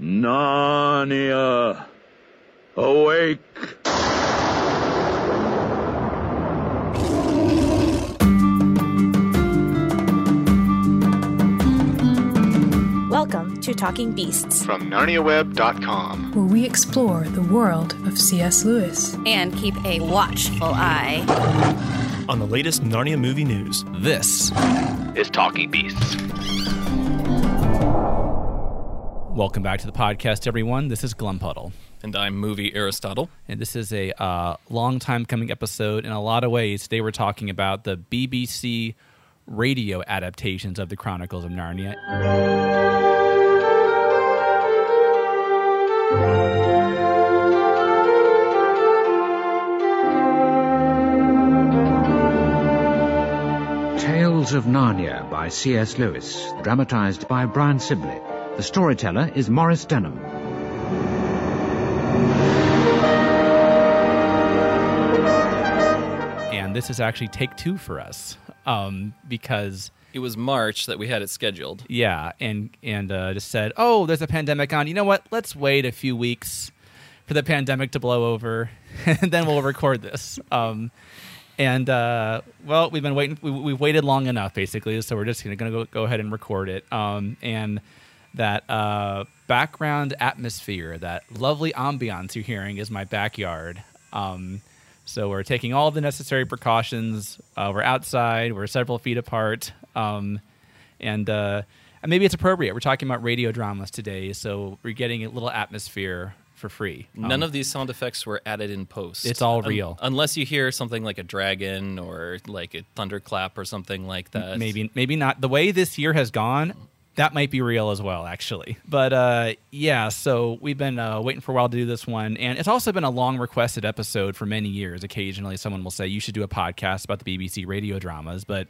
Narnia, awake! Welcome to Talking Beasts from NarniaWeb.com, where we explore the world of C.S. Lewis and keep a watchful eye on the latest Narnia movie news. This is Talking Beasts. Welcome back to the podcast, everyone. This is Glumpuddle. And I'm Movie Aristotle. And this is a uh, long time coming episode. In a lot of ways, today we're talking about the BBC radio adaptations of the Chronicles of Narnia. Tales of Narnia by C.S. Lewis, dramatized by Brian Sibley. The storyteller is Maurice Denham. And this is actually take two for us um, because it was March that we had it scheduled. Yeah, and and uh, just said, oh, there's a pandemic on. You know what? Let's wait a few weeks for the pandemic to blow over, and then we'll record this. Um, and uh, well, we've been waiting. We, have waited long enough, basically. So we're just going to go, go ahead and record it. Um, and that uh, background atmosphere, that lovely ambiance you're hearing, is my backyard. Um, so we're taking all the necessary precautions. Uh, we're outside. We're several feet apart, um, and, uh, and maybe it's appropriate. We're talking about radio dramas today, so we're getting a little atmosphere for free. Um, None of these sound effects were added in post. It's all real, Un- unless you hear something like a dragon or like a thunderclap or something like that. Maybe, maybe not. The way this year has gone, that might be real as well, actually. But uh, yeah, so we've been uh, waiting for a while to do this one, and it's also been a long requested episode for many years. Occasionally, someone will say you should do a podcast about the BBC radio dramas, but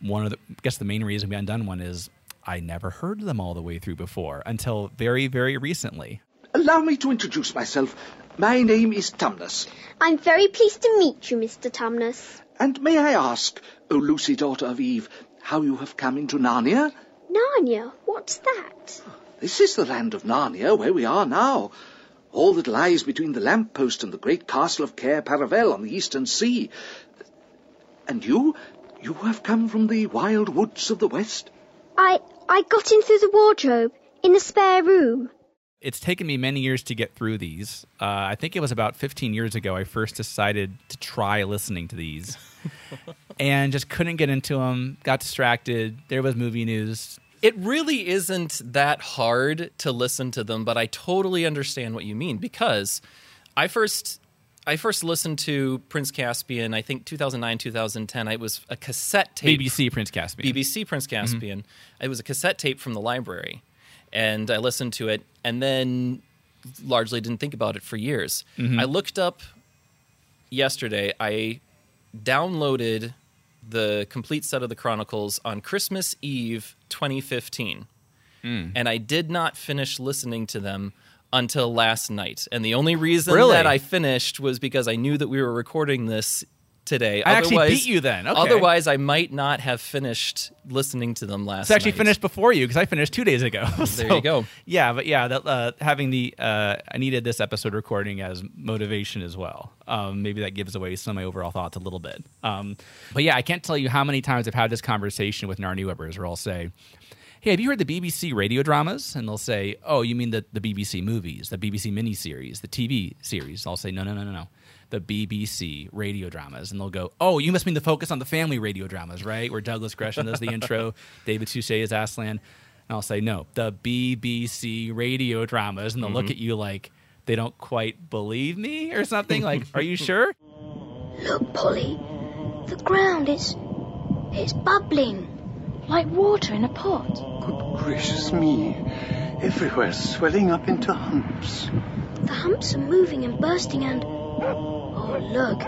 one of the, I guess the main reason we haven't done one is I never heard them all the way through before until very, very recently. Allow me to introduce myself. My name is Tumnus. I'm very pleased to meet you, Mr. Tumnus. And may I ask, O Lucy, daughter of Eve, how you have come into Narnia? Narnia? What's that? This is the land of Narnia, where we are now. All that lies between the lamp post and the great castle of Cair Paravel on the eastern sea. And you? You have come from the wild woods of the west? I I got in through the wardrobe, in the spare room. It's taken me many years to get through these. Uh, I think it was about 15 years ago I first decided to try listening to these. and just couldn't get into them, got distracted. There was movie news, it really isn't that hard to listen to them, but I totally understand what you mean because I first I first listened to Prince Caspian, I think 2009, 2010. It was a cassette tape. BBC Prince Caspian. BBC Prince mm-hmm. Caspian. Mm-hmm. It was a cassette tape from the library. And I listened to it and then largely didn't think about it for years. Mm-hmm. I looked up yesterday, I downloaded the complete set of the Chronicles on Christmas Eve 2015. Mm. And I did not finish listening to them until last night. And the only reason really? that I finished was because I knew that we were recording this today. I otherwise, actually beat you then. Okay. Otherwise, I might not have finished listening to them last. It's actually night. finished before you because I finished two days ago. so, there you go. Yeah, but yeah, that, uh, having the uh, I needed this episode recording as motivation as well. Um, maybe that gives away some of my overall thoughts a little bit. Um, but yeah, I can't tell you how many times I've had this conversation with Narnia Webbers where I'll say. Hey, have you heard the BBC radio dramas? And they'll say, Oh, you mean the, the BBC movies, the BBC miniseries, the TV series? I'll say, No, no, no, no, no the BBC radio dramas, and they'll go, "Oh, you must mean the focus on the family radio dramas, right? Where Douglas Gresham does the intro, David Suchet is Aslan." And I'll say, "No, the BBC radio dramas," and they'll mm-hmm. look at you like they don't quite believe me or something. Like, "Are you sure?" Look, Polly, the ground is it's bubbling like water in a pot. Good gracious me! Everywhere swelling up into humps. The humps are moving and bursting and Oh, look.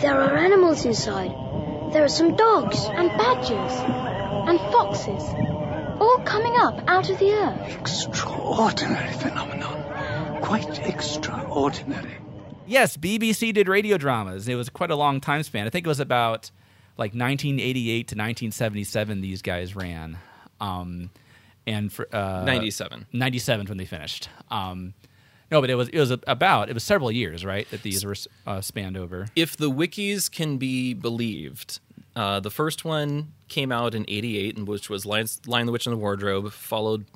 There are animals inside. There are some dogs and badgers and foxes. All coming up out of the earth. Extraordinary phenomenon. Quite extraordinary. Yes, BBC did radio dramas. It was quite a long time span. I think it was about like 1988 to 1977 these guys ran. Um, and for uh, 97. 97 when they finished. Um, no, but it was it was about it was several years, right? That these were uh, spanned over. If the wikis can be believed, uh, the first one came out in '88, and which was Lion, Lion the Witch in the Wardrobe, followed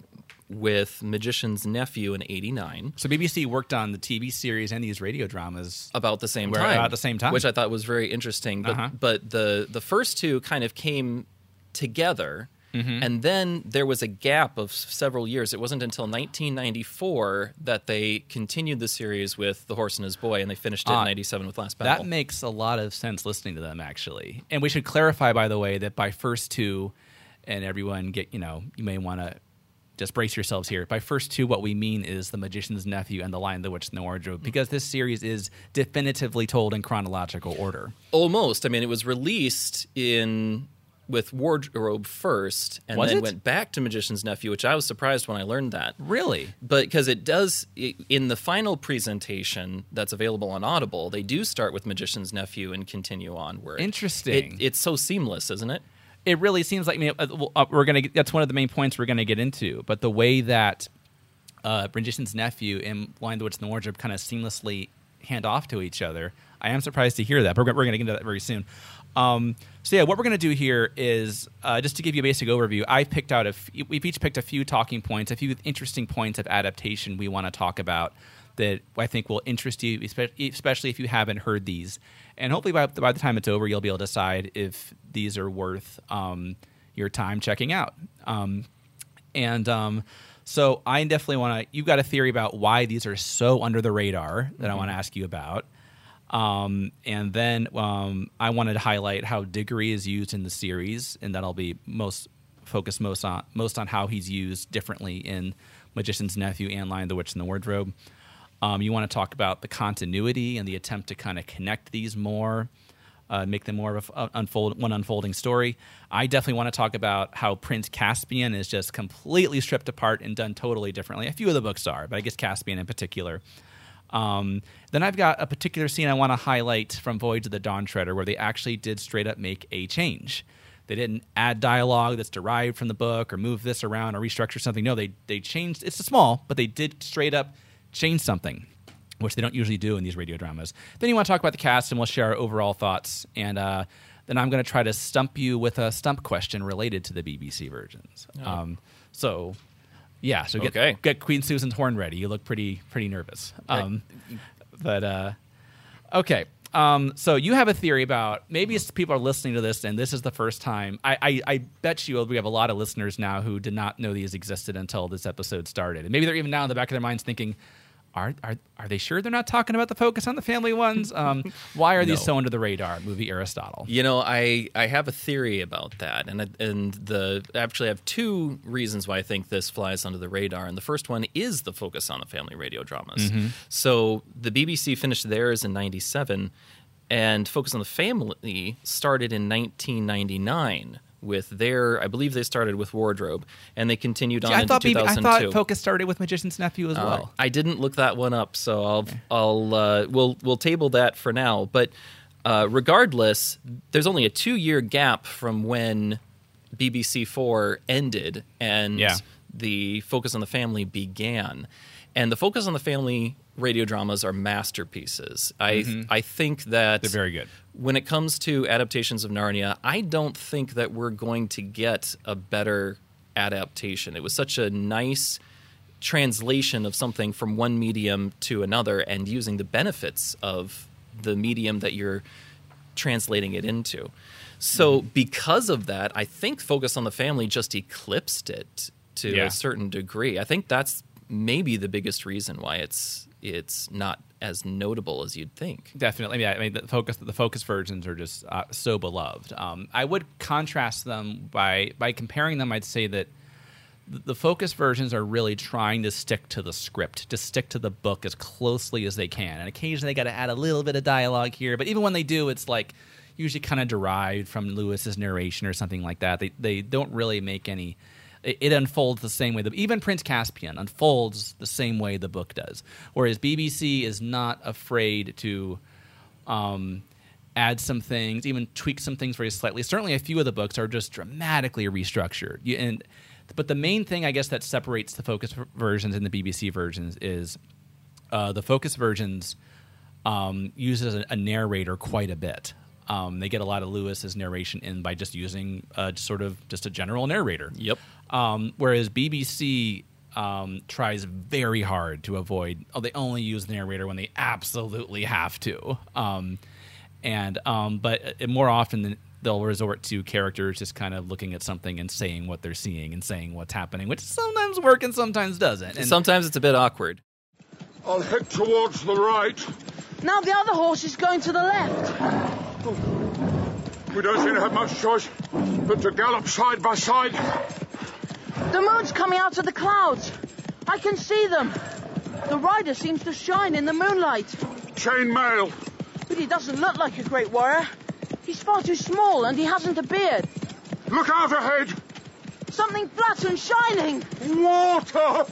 with Magician's Nephew in '89. So BBC worked on the TV series and these radio dramas about the same time. about the same time. which I thought was very interesting. But Uh-huh. but the the first two kind of came together. Mhm. And then there was a gap of several years. It wasn't until 1994 that they continued the series with The Horse and His Boy, and they finished it Ah, in 97 with Last Battle. That makes a lot of sense listening to them, actually. And we should clarify, by the way, that by first two, and everyone get, you know, you may want to just brace yourselves here. By first two, what we mean is The Magician's Nephew and The Lion, the Witch, and the Wardrobe, because this series is definitively told in chronological order. Almost. I mean, it was released in with Wardrobe first, and Was then it? went back to Magician's Nephew, which I was surprised when I learned that. Really? But because it does i in the final presentation that's available on Audible, they do start with Magician's Nephew and continue onward. Interesting. It, it's so seamless, isn't it? it really seems like I mean, uh, uh, we're gonna. That's one of the main points we're gonna get into. But the way that uh, Magician's nephew and Lion the Witch and the Wardrobe kind of seamlessly hand off to each other, I am surprised to hear that. But we're, we're gonna get into that very soon. Um, so yeah, what we're gonna do here is uh, just to give you a basic overview. I picked out a. F- we've each picked a few talking points, a few interesting points of adaptation we want to talk about that I think will interest you, especially if you haven't heard these. And hopefully, by, by the time it's over, you'll be able to decide if these are worth um, your time checking out. Um, and um, so, I definitely want to. You've got a theory about why these are so under the radar that I Mhm. want to ask you about. Um, and then um, I wanted to highlight how Diggory is used in the series, and that I'll be most focused most on most on how he's used differently in Magician's Nephew and Lion the Witch and the Wardrobe. Um, you want to talk about the continuity and the attempt to kind of connect these more, uh, make them more of a f- unfold one unfolding story. I definitely want to talk about how Prince Caspian is just completely stripped apart and done totally differently. A few of the books are, but I guess Caspian in particular. Um, then I've got a particular scene I want to highlight from Voyage of the Dawn Treader where they actually did straight up make a change. They didn't add dialogue that's derived from the book or move this around or restructure something. No, they they changed. It's small, but they did straight up change something, which they don't usually do in these radio dramas. Then you want to talk about the cast, and we'll share our overall thoughts. And uh, then I'm going to try to stump you with a stump question related to the BBC versions. Um, so. Yeah, so get, Okay. get Queen Susan's horn ready. You look pretty pretty nervous. Um, but uh, okay. Um, so you have a theory about maybe it's people are listening to this and this is the first time. I, I, I bet you we have a lot of listeners now who did not know these existed until this episode started, and maybe they're even now in the back of their minds thinking, "Are are are they sure they're not talking about the focus on the family ones? Um, why are these so under the radar?" Movie Aristotle. You know, I I have a theory about that, and and the actually I have two reasons why I think this flies under the radar. And the first one is the focus on the family radio dramas. Mhm. So the BBC finished theirs in '97, and Focus on the Family started in 1999 with their. I believe they started with Wardrobe, and they continued on See, I into thought maybe, I thought Focus started with Magician's Nephew as Uh, well. I didn't look that one up, so I'll I'll uh, we'll we'll table that for now. But uh, regardless, there's only a two year gap from when BBC Four ended and Yeah. the Focus on the Family began. And the Focus on the Family radio dramas are masterpieces. I Mhm. I think that They're very good. when it comes to adaptations of Narnia, I don't think that we're going to get a better adaptation. It was such a nice translation of something from one medium to another and using the benefits of the medium that you're translating it into. So, Mm-hmm. because of that, I think Focus on the Family just eclipsed it to Yeah. a certain degree. I think that's maybe the biggest reason why it's it's not as notable as you'd think. Definitely, yeah. I mean, the focus the focus versions are just uh, so beloved. Um, I would contrast them by by comparing them. I'd say that the, focus versions are really trying to stick to the script, to stick to the book as closely as they can, and occasionally they got to add a little bit of dialogue here. But even when they do, it's like usually kind of derived from Lewis's narration or something like that. They they don't really make any. It, it unfolds the same way. The, even Prince Caspian unfolds the same way the book does. Whereas BBC is not afraid to um, add some things, even tweak some things very slightly. Certainly, a few of the books are just dramatically restructured. You, and but the main thing I guess that separates the focus versions and the BBC versions is uh, the focus versions um, uses a, a narrator quite a bit. Um, they get a lot of Lewis's narration in by just using uh, sort of just a general narrator. Yep. Um, whereas BBC um, tries very hard to avoid. Oh, they only use the narrator when they absolutely have to. Um, and um, but uh, more often than they'll resort to characters just kind of looking at something and saying what they're seeing and saying what's happening, which sometimes works and sometimes doesn't. And Sometimes it's a bit awkward. I'll head towards the right. Now the other horse is going to the left. We don't seem to have much choice but to gallop side by side. The moon's coming out of the clouds. I can see them. The rider seems to shine in the moonlight. Chain mail. But he doesn't look like a great warrior. He's far too small and he hasn't a beard. Look out ahead. Something flat and shining. Water.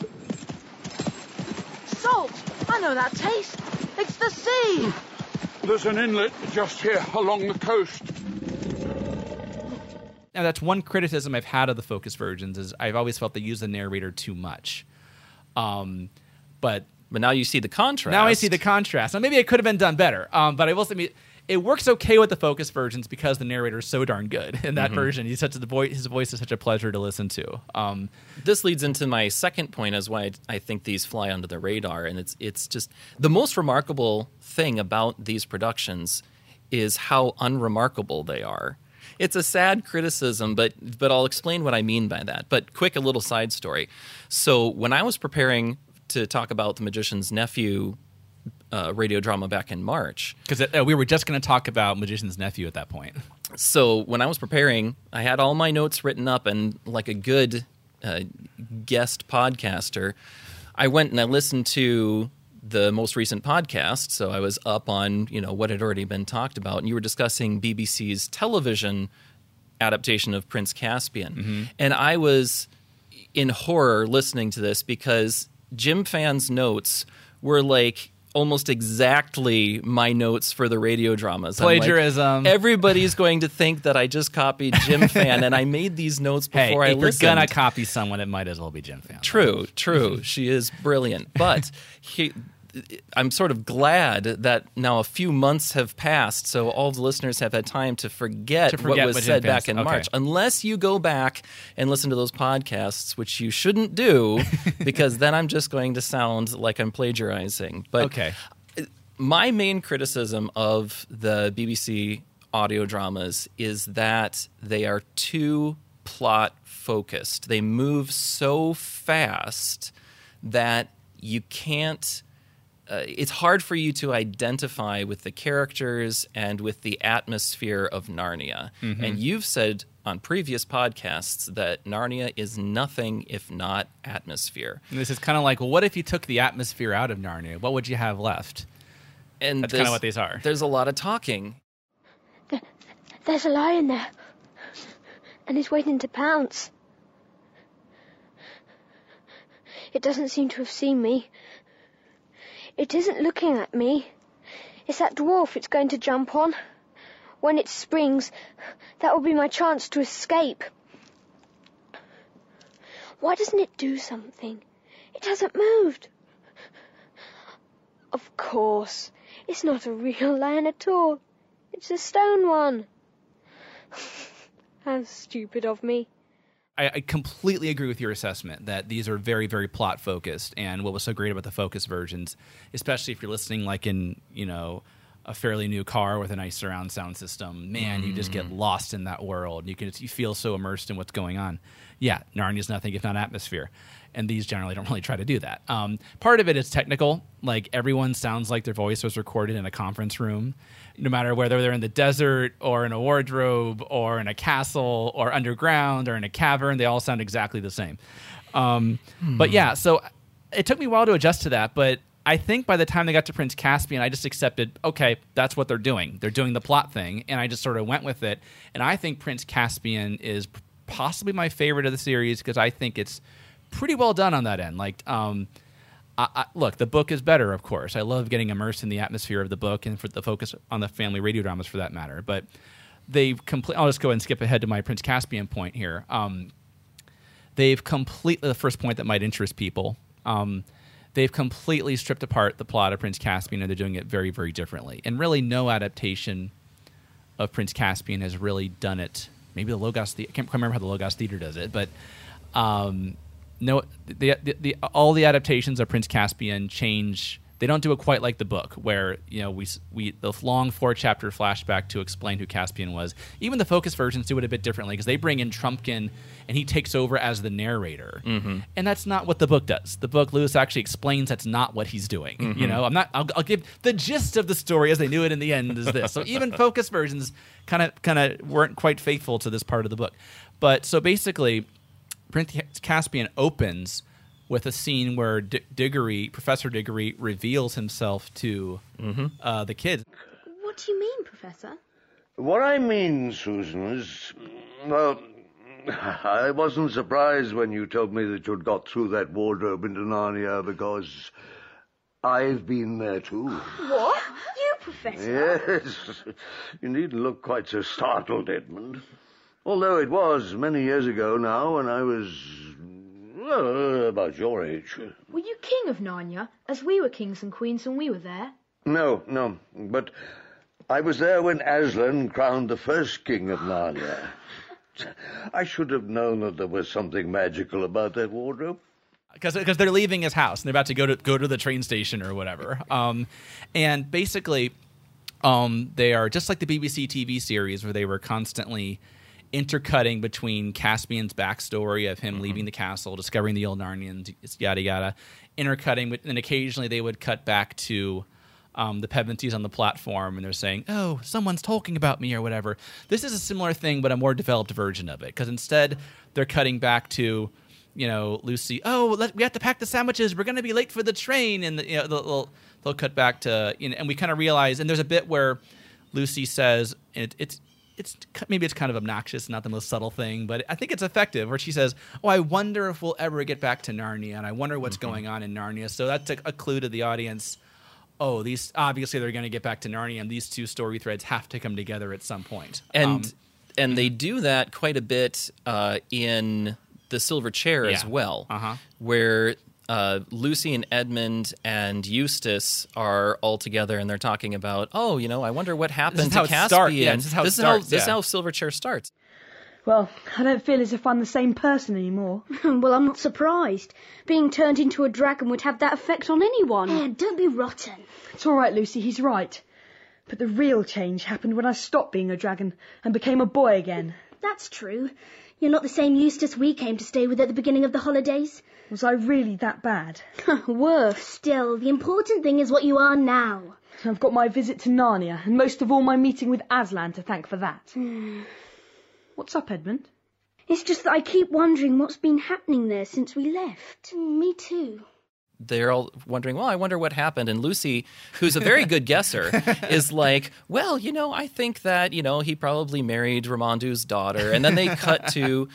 Salt. I know that taste. It's the sea. There's an inlet just here along the coast. Now that's one criticism I've had of the focus versions is I've always felt they use the narrator too much. Um, but But now you see the contrast. now I see the contrast. Now maybe it could have been done better. Um, but I will say, I mean, it works okay with the focus versions because the narrator is so darn good in that Mhm. version. He's such the voice. His voice is such a pleasure to listen to. Um, this leads into my second point as why I think these fly under the radar, and it's it's just the most remarkable thing about these productions is how unremarkable they are. It's a sad criticism, but but I'll explain what I mean by that. But quick, a little side story. So when I was preparing to talk about the Magician's Nephew uh, radio drama back in March, because uh, we were just going to talk about Magician's Nephew at that point. so when I was preparing, I had all my notes written up, and like a good uh, guest podcaster, I went and I listened to the most recent podcast. So I was up on you know what had already been talked about, and you were discussing BBC's television adaptation of Prince Caspian, and I was in horror listening to this because Jim Fan's notes were like almost exactly my notes for the radio dramas. I'm like, Plagiarism. everybody's going to think that I just copied Jim Fan, and I made these notes Hey, before I if you're gonna copy someone, it might as well be Jim Fan. True, true. she is brilliant. But he, I'm sort of glad that now a few months have passed, so all the listeners have had time to forget, To forget what was what said back in. Okay. March. Unless you go back and listen to those podcasts, which you shouldn't do, because then I'm just going to sound like I'm plagiarizing. But Okay. my main criticism of the BBC audio dramas is that they are too plot focused. They move so fast that you can't. Uh, it's hard for you to identify with the characters and with the atmosphere of Narnia. Mhm. And you've said on previous podcasts that Narnia is nothing if not atmosphere. And this is kind of like, well, what if you took the atmosphere out of Narnia? What would you have left? And That's kinda there's- what these are. There's a lot of talking. There's a lion there. And he's waiting to pounce. It doesn't seem to have seen me. It isn't looking at me. It's that dwarf it's going to jump on. When it springs, that will be my chance to escape. Why doesn't it do something? It hasn't moved. Of course, it's not a real lion at all. It's a stone one. How stupid of me. I, I completely agree with your assessment that these are very, very plot focused. And what was so great about the focus versions, especially if you're listening like in, you know, a fairly new car with a nice surround sound system, man, you just get mm. lost in that world. You can you feel so immersed in what's going on. Yeah, Narnia's nothing if not atmosphere. And these generally don't really try to do that. Um, part of it is technical. Like everyone sounds like their voice was recorded in a conference room, no matter whether they're in the desert or in a wardrobe or in a castle or underground or in a cavern. They all sound exactly the same. Um, But yeah, so it took me a while to adjust to that. But I think by the time they got to Prince Caspian, I just accepted, okay, that's what they're doing. They're doing the plot thing. And I just sort of went with it. And I think Prince Caspian is possibly my favorite of the series because I think it's pretty well done on that end. Like, um, I, I, look, the book is better, of course. I love getting immersed in the atmosphere of the book and for the focus on the family radio dramas for that matter. But they've complete. I'll just go ahead and skip ahead to my Prince Caspian point here. Um, they've completely the first point that might interest people. Um, they've completely stripped apart the plot of Prince Caspian, and they're doing it very, very differently. And really, no adaptation of Prince Caspian has really done it. Maybe the Logos. The- I can't remember how the Logos Theater does it, but um, no, the, the, the all the adaptations of Prince Caspian change. They don't do it quite like the book, where you know we we the long four chapter flashback to explain who Caspian was. Even the focus versions do it a bit differently because they bring in Trumpkin and he takes over as the narrator, Mhm. and that's not what the book does. The book Lewis actually explains that's not what he's doing. You Mhm. know, I'm not. I'll, I'll give the gist of the story as they knew it in the end is this. So even focus versions kind of kind of weren't quite faithful to this part of the book. But so basically, Prince Caspian opens with a scene where D- Diggory, Professor Diggory, reveals himself to uh, the kids. What do you mean, Professor? What I mean, Susan, is. Well, I wasn't surprised when you told me that you'd got through that wardrobe into Narnia because I've been there too. What? You, Professor? Yes. You needn't look quite so startled, Edmund. Although it was many years ago now when I was. Well, about your age. Were you king of Narnia, as we were kings and queens when we were there? No, no. But I was there when Aslan crowned the first king of Narnia. I should have known that there was something magical about that wardrobe. because because they're leaving his house and they're about to go to go to the train station or whatever. Um, and basically, um, they are just like the BBC TV series where they were constantly intercutting between Caspian's backstory of him leaving the castle, discovering the old Narnians, yada yada, intercutting, with, and occasionally they would cut back to. Um, the Pevensies on the platform, and they're saying, "Oh, someone's talking about me" or whatever. This is a similar thing, but a more developed version of it. Because instead, they're cutting back to you know, Lucy, oh, let, we have to pack the sandwiches. We're going to be late for the train. And, you know, they'll, they'll, they'll cut back to, you know, and we kind of realize, and there's a bit where Lucy says, it, it's, it's maybe it's kind of obnoxious, not the most subtle thing, but I think it's effective. Where she says, "Oh, I wonder if we'll ever get back to Narnia, and I wonder what's going on in Narnia." So that's a, a clue to the audience. Oh, these obviously they're going to get back to Narnia, and these two story threads have to come together at some point. and Um, and they do that quite a bit uh, in the Silver Chair as well, Uh-huh. where uh, Lucy and Edmund and Eustace are all together and they're talking about, oh, you know, I wonder what happened to Caspian. start- yeah, this is how it this starts, Is how, this is how Silver Chair starts. Well, I don't feel as if I'm the same person anymore. well, I'm not surprised. Being turned into a dragon would have that effect on anyone. Eh, don't be rotten. It's all right, Lucy, he's right. But the real change happened when I stopped being a dragon and became a boy again. That's true. You're not the same Eustace we came to stay with at the beginning of the holidays. Was I really that bad? Worse. Still, the important thing is what you are now. I've got my visit to Narnia, and most of all my meeting with Aslan to thank for that. What's up, Edmund? It's just that I keep wondering what's been happening there since we left. Mm, me too. They're all wondering, well, I wonder what happened. And Lucy, who's a very good guesser, is like, well, you know, I think that, you know, he probably married Ramandu's daughter. And then they cut to,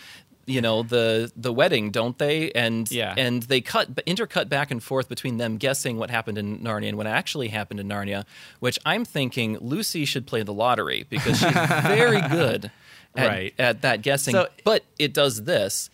you know, the the wedding, don't they? And Yeah. and they cut intercut back and forth between them guessing what happened in Narnia and what actually happened in Narnia, which I'm thinking Lucy should play the lottery because she's very good at, Right. at that guessing. So- but it does this.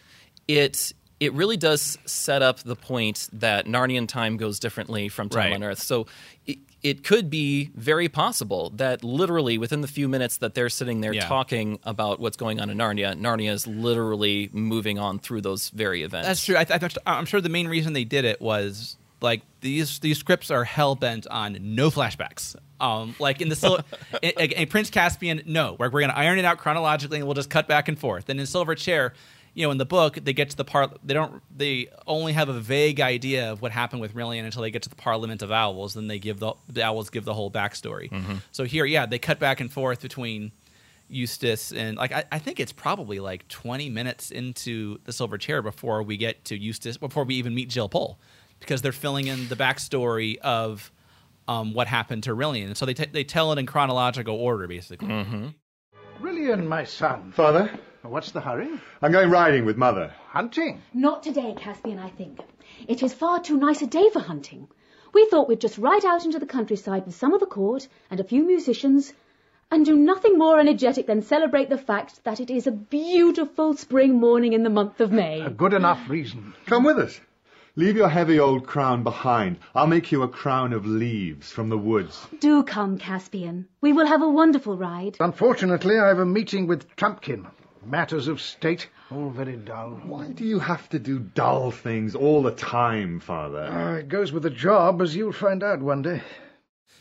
It it really does set up the point that Narnian time goes differently from time Right. on Earth. So it, it could be very possible that literally within the few minutes that they're sitting there Yeah. talking about what's going on in Narnia, Narnia is literally moving on through those very events. That's true. I, I, I'm sure the main reason they did it was like these these scripts are hell bent on no flashbacks. Um, like in the Sil- in, in Prince Caspian, no, we're, we're going to iron it out chronologically and we'll just cut back and forth. And in Silver Chair, you know, in the book, they get to the part they don't they only have a vague idea of what happened with Rilian until they get to the Parliament of Owls. Then they give the the owls give the whole backstory. So here, yeah, they cut back and forth between Eustace and like I, I think it's probably like 20 minutes into the Silver Chair before we get to Eustace before we even meet Jill Pole because they're filling in the backstory of um, what happened to Rilian. And so they t- they tell it in chronological order basically. Mm-hmm. Rilian, my son. Father? What's the hurry? I'm going riding with Mother. Hunting? Not today, Caspian, I think. It is far too nice a day for hunting. We thought we'd just ride out into the countryside with some of the court and a few musicians and do nothing more energetic than celebrate the fact that it is a beautiful spring morning in the month of May. A good enough reason. Come with us. Leave your heavy old crown behind. I'll make you a crown of leaves from the woods. Do come, Caspian. We will have a wonderful ride. Unfortunately, I have a meeting with Trumpkin. Matters of state, all very dull. Why do you have to do dull things all the time, Father? Uh, it goes with the job, as you'll find out one day.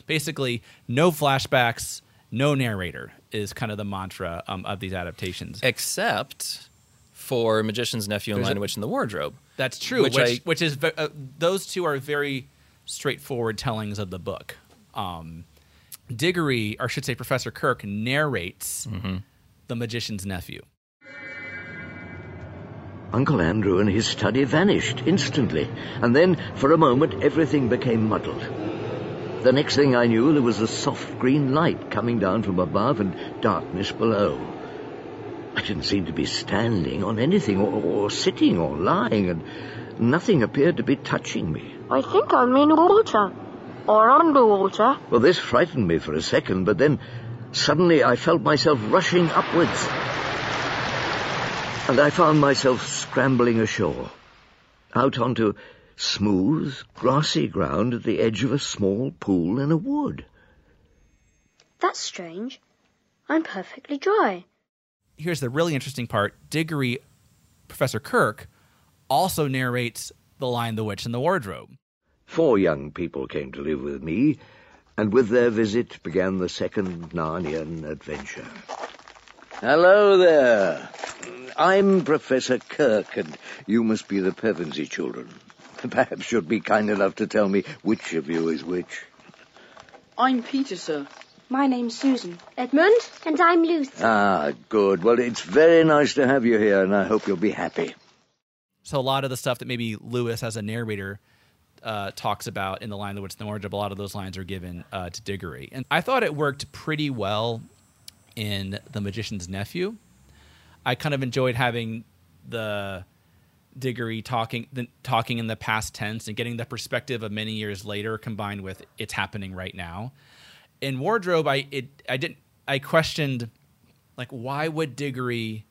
Basically, no flashbacks, no narrator is kind of the mantra um, of these adaptations. Except for Magician's Nephew and There's Lion, a- Witch, in the Wardrobe. That's true. Which, Which, which, I, which is uh, those two are very straightforward tellings of the book. Um, Diggory, or I should say, Professor Kirk narrates the magician's nephew. Uncle Andrew and his study vanished instantly, and then, for a moment, everything became muddled. The next thing I knew, there was a soft green light coming down from above and darkness below. I didn't seem to be standing on anything, or, or sitting, or lying, and nothing appeared to be touching me. I think I'm in water. Or underwater. Well, this frightened me for a second, but then suddenly I felt myself rushing upwards. And I found myself scrambling ashore, out onto smooth, grassy ground at the edge of a small pool in a wood. That's strange. I'm perfectly dry. Here's the really interesting part Diggory, Professor Kirk, also narrates The Lion, the Witch, and the Wardrobe. Four young people came to live with me, and with their visit began the second Narnian adventure. Hello there. I'm Professor Kirk, and you must be the Pevensie children. Perhaps you'd be kind enough to tell me which of you is which. I'm Peter, sir. My name's Susan. Edmund? And I'm Lucy. Ah, good. Well, it's very nice to have you here, and I hope you'll be happy. So a lot of the stuff that maybe Lewis, as a narrator, uh, talks about in the line, "The Witch and the Wardrobe," a lot of those lines are given uh, to Diggory, and I thought it worked pretty well in The Magician's Nephew. I kind of enjoyed having the Diggory talking the, talking in the past tense and getting the perspective of many years later combined with it's happening right now. In Wardrobe, I it I didn't I questioned like why would Diggory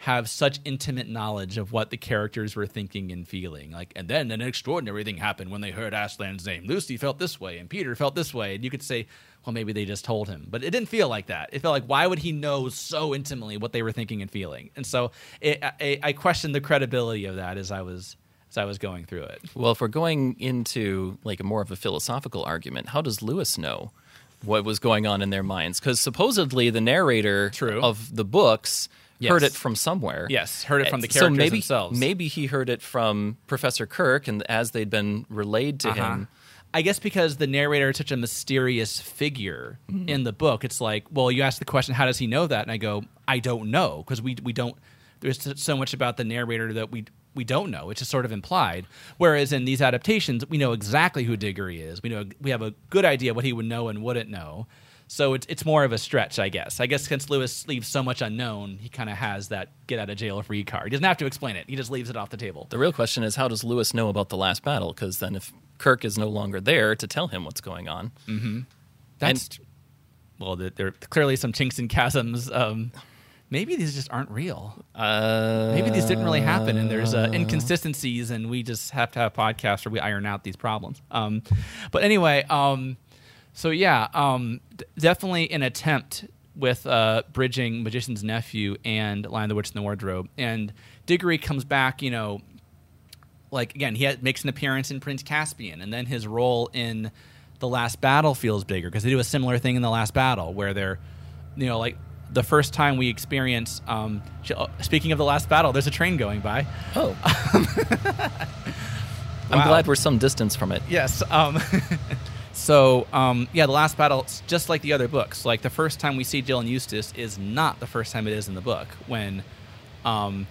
have such intimate knowledge of what the characters were thinking and feeling. Like, and then an extraordinary thing happened when they heard Aslan's name. Lucy felt this way, and Peter felt this way. And you could say, well, maybe they just told him, but it didn't feel like that. It felt like why would he know so intimately what they were thinking and feeling? And so it, I, I questioned the credibility of that as I was as I was going through it. Well, if we're going into like a more of a philosophical argument, how does Lewis know what was going on in their minds? Because supposedly the narrator of the books heard it from somewhere. Yes, heard it from the so characters maybe, themselves. Maybe he heard it from Professor Kirk, and as they'd been relayed to Uh-huh. him. I guess because the narrator is such a mysterious figure Mhm. in the book, it's like, well, you ask the question, how does he know that? And I go, I don't know, because we we don't. There's so much about the narrator that we we don't know. It's just sort of implied. Whereas in these adaptations, we know exactly who Diggory is. We know we have a good idea what he would know and wouldn't know. So it's it's more of a stretch, I guess. I guess since Lewis leaves so much unknown, he kind of has that get out of jail free card. He doesn't have to explain it. He just leaves it off the table. The real question is, how does Lewis know about the last battle? Because then, if Kirk is no longer there to tell him what's going on, Mm-hmm. That's well, there, there are clearly some chinks and chasms. Um, maybe these just aren't real. Uh, maybe these didn't really happen, and there's uh, inconsistencies, and we just have to have podcasts where we iron out these problems. Um, but anyway, um, so yeah, um, d- definitely an attempt with uh, bridging Magician's Nephew and Lion the Witch and the Wardrobe, and Diggory comes back, you know, like again, he had, makes an appearance in Prince Caspian, and then his role in the Last Battle feels bigger because they do a similar thing in the Last Battle where they're, you know, like the first time we experience. Um, oh, speaking of the Last Battle, there's a train going by. Oh, I'm Wow. glad we're some distance from it. Yes. Um, so um, yeah, the last battle, it's just like the other books. Like the first time we see Jill and Eustace is not the first time it is in the book when, um,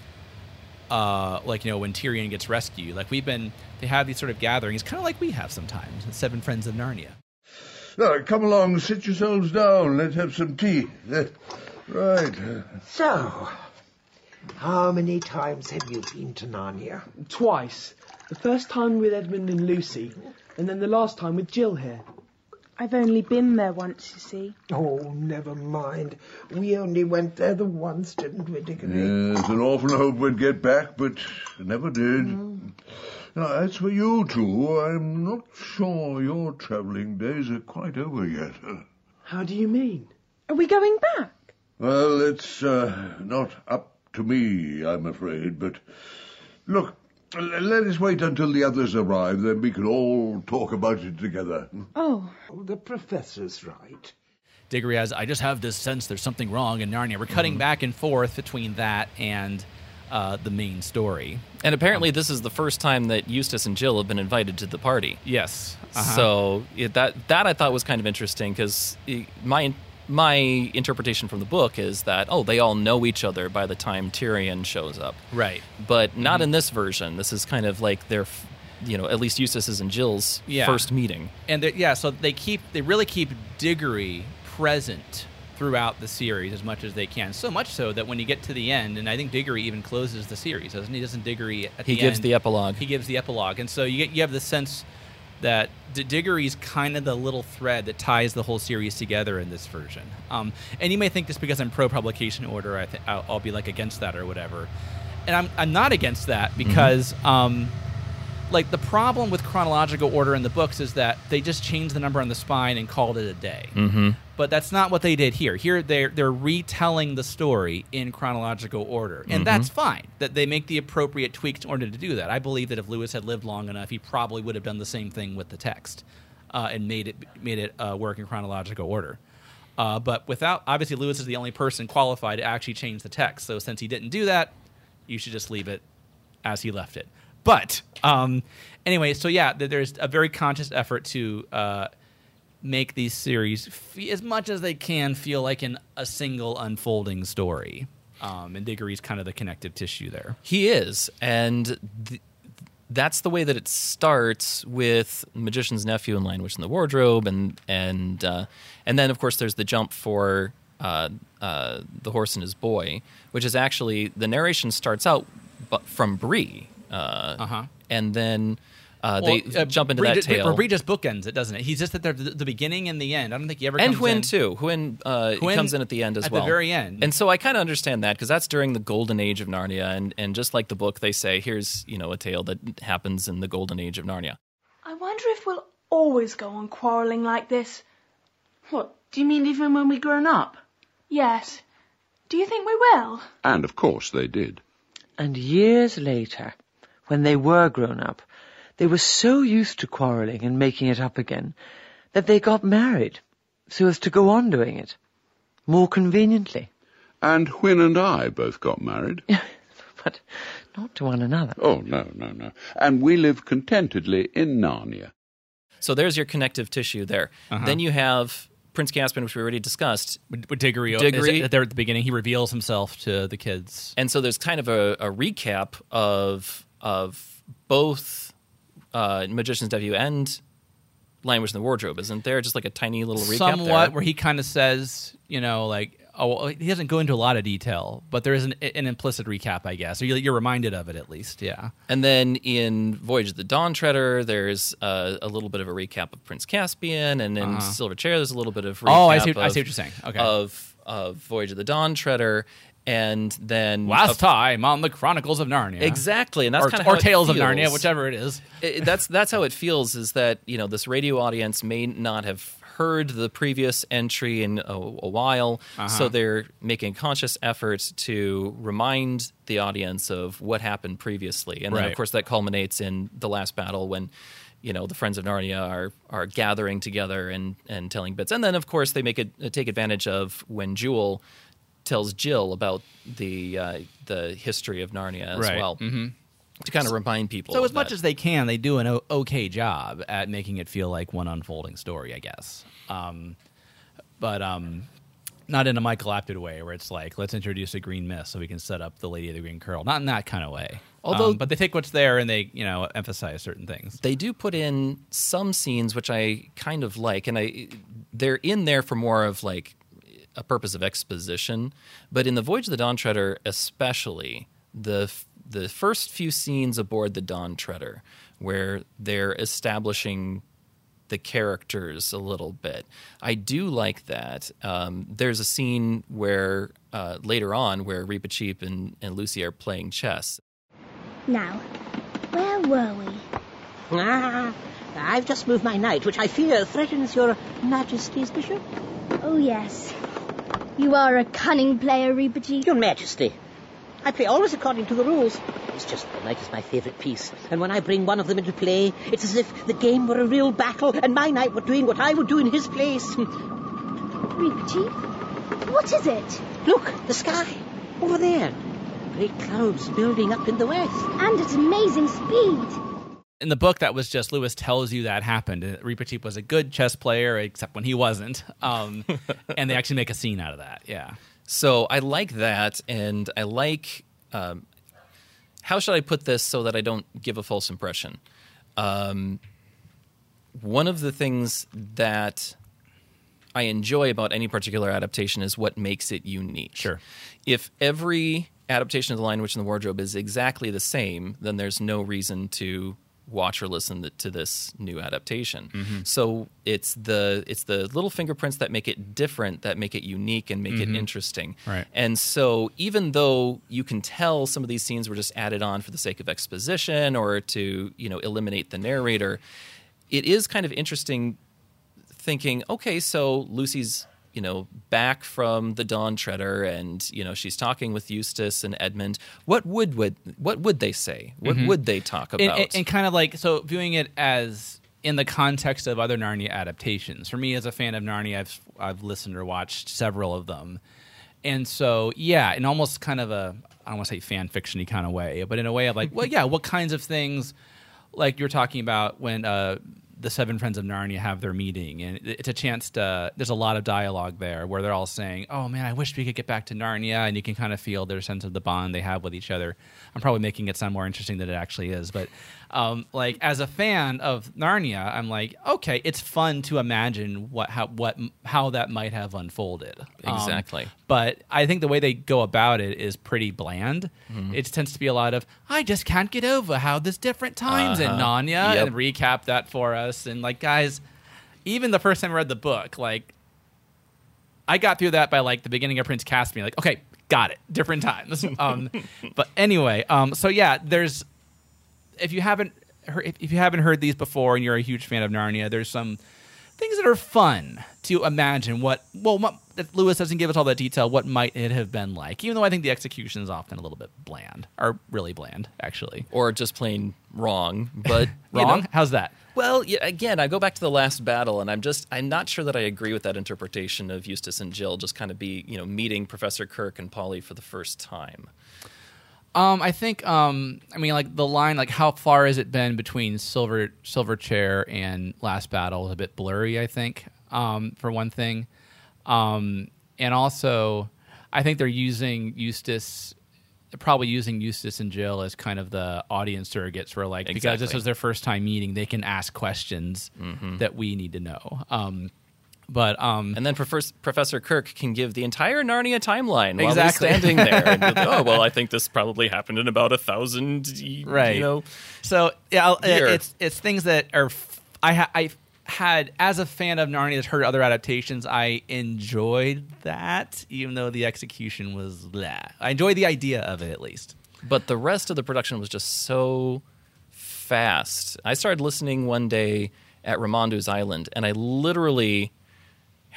uh, like you know when Tirian gets rescued. Like we've been, they have these sort of gatherings, kind of like we have sometimes. The Seven Friends of Narnia. Now, come along, sit yourselves down. Let's have some tea. Uh, right. So, how many times have you been to Narnia? Twice. The first time with Edmund and Lucy, and then the last time with Jill here. I've only been there once, you see. Oh, never mind. We only went there the once, didn't we, Diggory? Yes, and often hoped we'd get back, but never did. Now, as for you two, I'm not sure your travelling days are quite over yet. How do you mean? Are we going back? Well, it's uh, not up to me, I'm afraid, but look, l- let us wait until the others arrive, then we can all talk about it together. Oh. The professor's right. Diggory has, I just have this sense there's something wrong in Narnia. We're cutting back and forth between that and uh, the main story. And apparently, this is the first time that Eustace and Jill have been invited to the party. Yes. Uh-huh. So it, that that I thought was kind of interesting because my my interpretation from the book is that oh they all know each other by the time Tirian shows up. Right. But not mm-hmm. in this version. This is kind of like their, you know, at least Eustace's and Jill's Yeah. first meeting. And yeah, so they keep they really keep Diggory present throughout the series as much as they can. So much so that when you get to the end, and I think Diggory even closes the series, doesn't he? Doesn't Diggory at He the gives end- the epilogue. He gives the epilogue, and so you get you have the sense that D- Diggory's kind of the little thread that ties the whole series together in this version. Um, and you may think just because I'm pro publication order, I th- I'll, I'll be like against that or whatever. And I'm I'm not against that because. Um, like the problem with chronological order in the books is that they just changed the number on the spine and called it a day. Mhm. But that's not what they did here. Here they're they're retelling the story in chronological order, and Mhm. that's fine. That they make the appropriate tweaks in order to do that. I believe that if Lewis had lived long enough, he probably would have done the same thing with the text uh, and made it made it uh, work in chronological order. Uh, but without obviously Lewis is the only person qualified to actually change the text. So since he didn't do that, you should just leave it as he left it. But um, anyway, so yeah, there's a very conscious effort to uh, make these series fe- as much as they can feel like in a single unfolding story. Um, and Diggory's kind of the connective tissue there. He is, and th- that's the way that it starts with Magician's Nephew and Lion Witch in the Wardrobe, and and uh, and then of course there's the jump for uh, uh, the horse and his boy, which is actually the narration starts out but from Bree, Uh-huh. and then uh, Well, they uh, jump into Bree that just, tale. Bree just bookends it, doesn't it? He's just at the, the beginning and the end. I don't think he ever and comes Hwin in. too. Hwin, uh, Hwin comes in at the end as well. at the very end. And so I kind of understand that because that's during the golden age of Narnia, and and just like the book, they say here's you know a tale that happens in the golden age of Narnia. I wonder if we'll always go on quarrelling like this. What? Do you mean even when we're grown up? Yes. Do you think we will? And of course they did. And years later, when they were grown up, they were so used to quarrelling and making it up again that they got married so as to go on doing it more conveniently. And Hwin and I both got married. but not to one another. Oh, no, no, no. And we live contentedly in Narnia. So there's your connective tissue there. Uh-huh. Then you have Prince Caspian, which we already discussed. With Diggory, Diggory. is- there at the beginning, he reveals himself to the kids. And so there's kind of a, a recap of of both uh, Magician's Nephew and Lion Witch in the Wardrobe, isn't there? Just like a tiny little recap somewhat there. where he kind of says, you know, like, oh, well, he doesn't go into a lot of detail, but there is an, an implicit recap, I guess, or you're, you're reminded of it at least. Yeah. And then in Voyage of the Dawn Treader, there's uh, a little bit of a recap of Prince Caspian, and in Uh-huh. Silver Chair, there's a little bit of recap Oh, I see what- I see what you're saying. Okay. Of, of Voyage of the Dawn Treader, and then Last of- time on the Chronicles of Narnia. Exactly, and that's or, kind of or it Tales of. Narnia, whichever it is. It- that's that's how it feels. Is that you know this radio audience may not have heard the previous entry in a, a while, Uh-huh. so they're making conscious efforts to remind the audience of what happened previously, and then of course that culminates in the last battle when. You know the friends of Narnia are are gathering together and, and telling bits, and then of course they make it take advantage of when Jewel tells Jill about the uh, the history of Narnia as Right. well Mhm. to kind of remind people. So as much as they can, they do an o- okay job at making it feel like one unfolding story, I guess. Um, but um, not in a Michael Apted way, where it's like, let's introduce a green mist so we can set up the Lady of the Green Kirtle. Not in that kind of way. Although- Um, but they take what's there and they, you know, emphasize certain things. they do put in some scenes which I kind of like, and I they're in there for more of like a purpose of exposition. But in the Voyage of the Dawn Treader, especially the the first few scenes aboard the Dawn Treader, where they're establishing the characters a little bit. I do like that. Um, there's a scene where uh, later on where Reepicheep and, and Lucy are playing chess. Now, where were we? Ah, I've just moved my knight, which I fear threatens your majesty's bishop. Oh, yes. You are a cunning player, Reepicheep. Your majesty. I play always according to the rules. It's just the knight is my favourite piece, and when I bring one of them into play, it's as if the game were a real battle, and my knight were doing what I would do in his place. Reepicheep? What is it? Look, the sky. Over there. Great clouds building up in the west. And at amazing speed. In the book, that was just Lewis tells you that happened. Uh, Reepicheep was a good chess player, except when he wasn't. Um, and they actually make a scene out of that. Yeah. So I like that, and I like. Um, how should I put this so that I don't give a false impression? Um, one of the things that I enjoy about any particular adaptation is what makes it unique. Sure. If every adaptation of The Lion, Witch, and the Wardrobe is exactly the same, then there's no reason to watch or listen to this new adaptation. Mhm. So it's the it's the little fingerprints that make it different, that make it unique, and make Mhm. it interesting. Right. And so even though you can tell some of these scenes were just added on for the sake of exposition or to you know eliminate the narrator, it is kind of interesting thinking, okay, so Lucy's you know back from the Dawn Treader, and you know she's talking with Eustace and Edmund. What would would what would they say? What Mhm. would they talk about? And, and, and kind of like so viewing it as in the context of other Narnia adaptations. For me, as a fan of Narnia, I've I've listened or watched several of them, and so yeah, in almost kind of a I don't want to say fan fictiony kind of way, but in a way of like, well, yeah, what kinds of things, like you're talking about when uh, the seven friends of Narnia have their meeting, and it's a chance to. There's a lot of dialogue there where they're all saying, "Oh man, I wish we could get back to Narnia," and you can kind of feel their sense of the bond they have with each other. I'm probably making it sound more interesting than it actually is, but um, like as a fan of Narnia, I'm like, okay, it's fun to imagine what how what how that might have unfolded. Um, Exactly. but I think the way they go about it is pretty bland. Mhm. It tends to be a lot of I just can't get over how there's different times in Uh-huh. Narnia Yep. and recap that for us. And like guys, even the first time I read the book, like I got through that by like the beginning of Prince Caspian. Like, okay, got it. Different times. um, but anyway, um, so yeah, there's if you haven't heard, if, you haven't heard these before and you're a huge fan of Narnia, there's some things that are fun to imagine what well what, Lewis doesn't give us all that detail what might it have been like even though I think the execution is often a little bit bland or really bland actually or just plain wrong. But wrong know. how's that Well, yeah, again, I go back to the last battle, and I'm just I'm not sure that I agree with that interpretation of Eustace and Jill just kind of be you know meeting Professor Kirk and Polly for the first time. Um, I think um, I mean like the line like how far has it been between Silver Silver Chair and Last Battle is a bit blurry. I think um, for one thing, um, and also I think they're using Eustace. They're probably using Eustace and Jill as kind of the audience surrogates for like because this Exactly. was their first time meeting, they can ask questions Mhm. that we need to know. Um, but um, And then Professor, Professor Kirk can give the entire Narnia timeline while he's standing there. And oh well, I think this probably happened in about a thousand. y- right You know. so yeah it's it's things that are f- i ha- i had as a fan of narnia that's heard other adaptations i enjoyed that even though the execution was blah. i enjoyed the idea of it at least But the rest of the production was just so fast. I started listening one day at Ramandu's Island, and I literally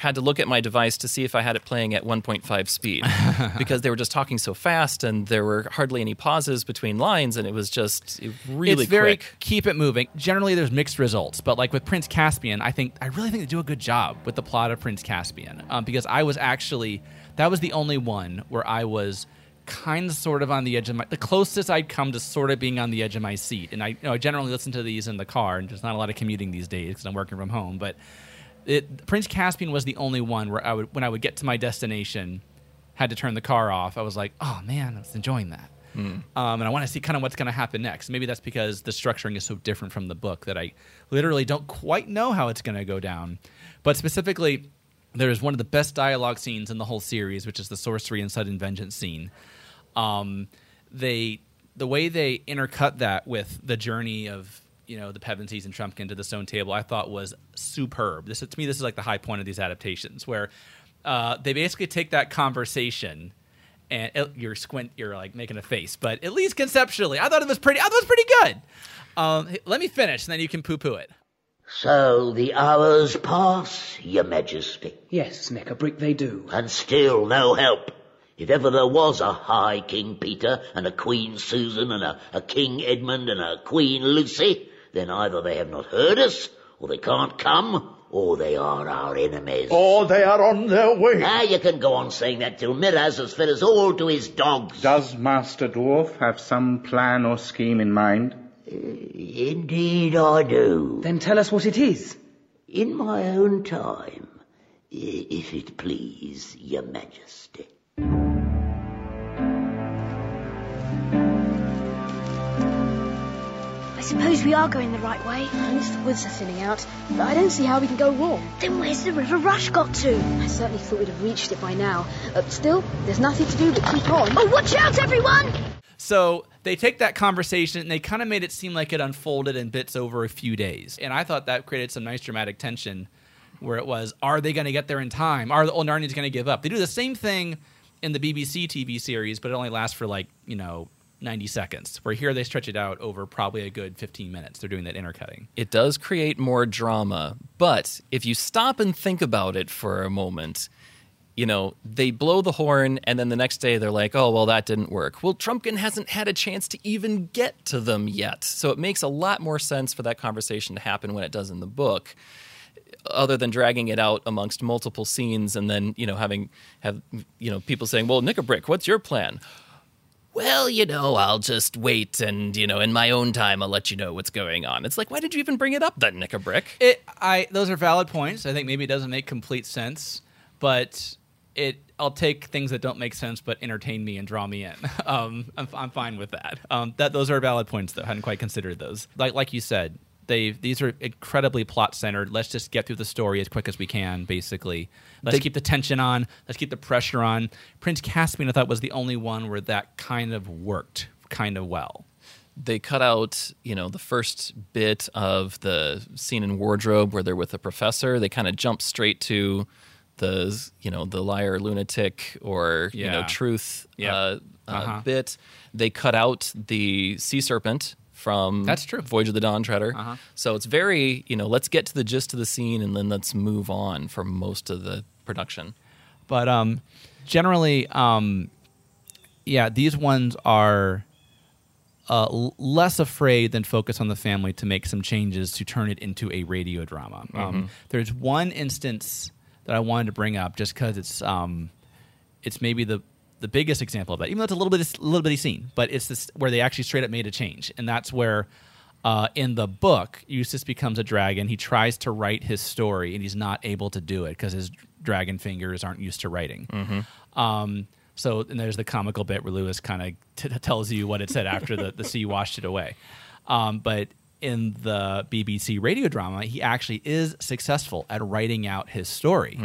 had to look at my device to see if I had it playing at 1.5 speed. Because they were just talking so fast, and there were hardly any pauses between lines, and it was just really it's very quick. keep it moving. Generally there's mixed results but like with prince caspian i think i really think they do a good job with the plot of prince caspian um, because i was actually that was the only one where i was kind of sort of on the edge of my the closest i'd come to sort of being on the edge of my seat. And i you know i generally listen to these in the car and there's not a lot of commuting these days because i'm working from home but it, Prince Caspian was the only one where I would, when I would get to my destination, had to turn the car off. I was like, oh man, I was enjoying that. Hmm. Um, and I want to see kind of what's going to happen next. Maybe that's because the structuring is so different from the book that I literally don't quite know how it's going to go down. But specifically, there's one of the best dialogue scenes in the whole series, which is the sorcery and sudden vengeance scene. Um, they the way they intercut that with the journey of you know the Pevensies and Trumpkin to the Stone Table, I thought was superb. This to me, this is like the high point of these adaptations, where uh, they basically take that conversation and it, you're squint, you're like making a face, but at least conceptually, I thought it was pretty. I thought it was pretty good. Um, let me finish, and then you can poo poo it. So the hours pass, Your Majesty. Yes, Nickabrick, they do. And still no help. If ever there was a High King Peter and a Queen Susan and a, a King Edmund and a Queen Lucy, then either they have not heard us, or they can't come, or they are our enemies. Or they are on their way. Ah, you can go on saying that till Miraz has fed us all to his dogs. Does Master Dwarf have some plan or scheme in mind? Indeed I do. Then tell us what it is. In my own time, if it please your majesty. Suppose we are going the right way. At least the woods are thinning out, but I don't see how we can go wrong. Then where's the River Rush got to? I certainly thought we'd have reached it by now. Uh, still, there's nothing to do but keep on. Oh, watch out, everyone! So they take that conversation and they kind of made it seem like it unfolded in bits over a few days, and I thought that created some nice dramatic tension, where it was, are they going to get there in time? Are the old Narnians going to give up? They do the same thing in the BBC TV series, but it only lasts for like you know. 90 seconds, where here they stretch it out over probably a good 15 minutes. They're doing that intercutting. It does create more drama, but if you stop and think about it for a moment, you know, they blow the horn and then the next day they're like, oh, well, that didn't work. Well, Trumpkin hasn't had a chance to even get to them yet. So it makes a lot more sense for that conversation to happen when it does in the book. Other than dragging it out amongst multiple scenes and then, you know, having have you know, people saying, Well, Nickabrick, what's your plan? Well, you know, I'll just wait and, you know, in my own time, I'll let you know what's going on. It's like, why did you even bring it up then, Nickabrick? It, I, those are valid points. I think maybe it doesn't make complete sense, but it, I'll take things that don't make sense but entertain me and draw me in. Um, I'm, I'm fine with that. Um, that those are valid points, though. I hadn't quite considered those. Like, like you said, they these are incredibly plot centered. Let's just get through the story as quick as we can. Basically, let's They- keep the tension on. Let's keep the pressure on. Prince Caspian, I thought, was the only one where that kind of worked kind of well. They cut out, you know, the first bit of the scene in wardrobe where they're with the professor. They kind of jump straight to the, you know, the liar, lunatic, or you know, truth Yep. uh, uh, Uh-huh. bit. They cut out the sea serpent from That's true. Voyage of the Dawn Treader. Uh-huh. So it's very, you know, let's get to the gist of the scene and then let's move on for most of the production. But um, generally, um, yeah, these ones are uh, l- less afraid than focus on the family to make some changes to turn it into a radio drama. Um, Mhm. there's one instance that I wanted to bring up just because it's um, it's maybe the the biggest example of that. Even though it's a little bit a little bitty scene, but it's this where they actually straight up made a change, and that's where. Uh, in the book, Eustace becomes a dragon. He tries to write his story, and he's not able to do it because his dragon fingers aren't used to writing. Mhm. Um, so and there's the comical bit where Lewis kind of t- tells you what it said after the, the sea washed it away. Um, but in the BBC radio drama, he actually is successful at writing out his story.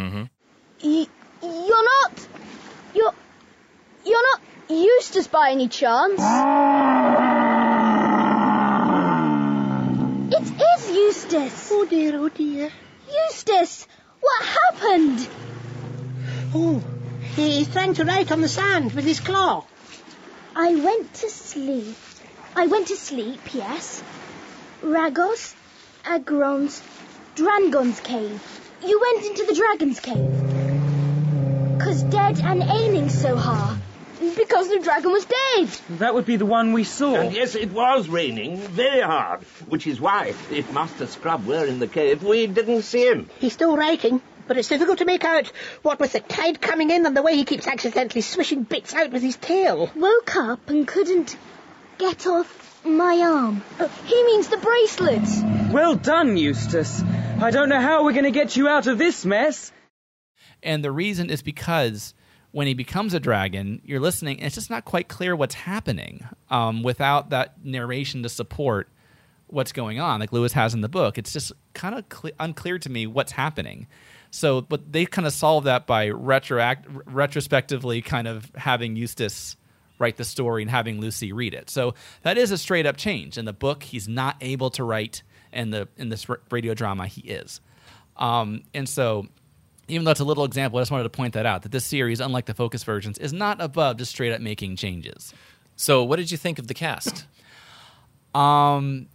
Y- you're not. You're. You're not Eustace by any chance. It is Eustace. Oh dear, oh dear. Eustace, what happened? Oh, he's trying to write on the sand with his claw. I went to sleep. I went to sleep, yes. Ragos, Agron's, Drangon's cave. You went into the dragon's cave. Cause dead and ailing so hard. Because the dragon was dead. That would be the one we saw. And yes, it was raining very hard, which is why, if Master Scrub were in the cave, we didn't see him. He's still writing, but it's difficult to make out what with the tide coming in and the way he keeps accidentally swishing bits out with his tail. Woke up and couldn't get off my arm. Uh, he means the bracelets. Well done, Eustace. I don't know how we're going to get you out of this mess. And the reason is because when he becomes a dragon, you're listening, and it's just not quite clear what's happening um, without that narration to support what's going on, like Lewis has in the book. It's just kind of cle unclear to me what's happening. So, but they kind of solve that by retroact retrospectively kind of having Eustace write the story and having Lucy read it. So that is a straight up change. In the book, he's not able to write, and the in this radio drama, he is. Um, and so, even though it's a little example, I just wanted to point that out that this series, unlike the focus versions, is not above just straight up making changes. So, what did you think of the cast? Um,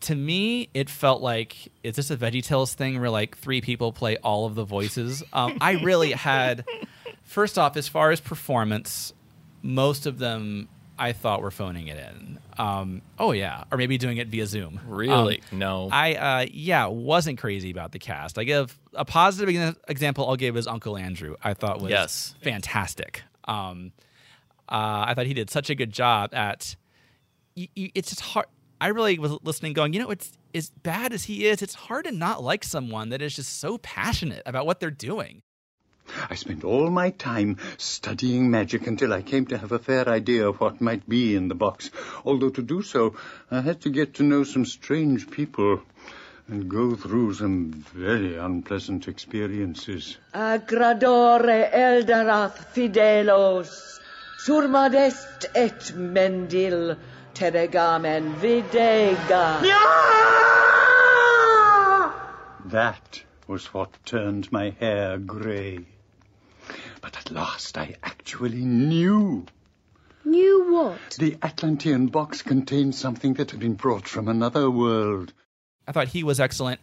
to me, it felt like is this a VeggieTales thing where like three people play all of the voices? Um, I really had. First off, as far as performance, most of them I thought were phoning it in. Um, oh yeah, or maybe doing it via Zoom. Really? Um, no. I uh, yeah wasn't crazy about the cast. I give a positive example. I'll give is Uncle Andrew. I thought was Yes. fantastic. Um, uh, I thought he did such a good job at. it's just hard. I really was listening, going, you know, it's as bad as he is. It's hard to not like someone that is just so passionate about what they're doing. I spent all my time studying magic until I came to have a fair idea of what might be in the box. Although to do so, I had to get to know some strange people and go through some very unpleasant experiences. Agradore elderath fidelos, surmadest et mendil, teregamen videga. That was what turned my hair grey. But at last I actually knew. Knew what? The Atlantean box contained something that had been brought from another world. I thought he was excellent.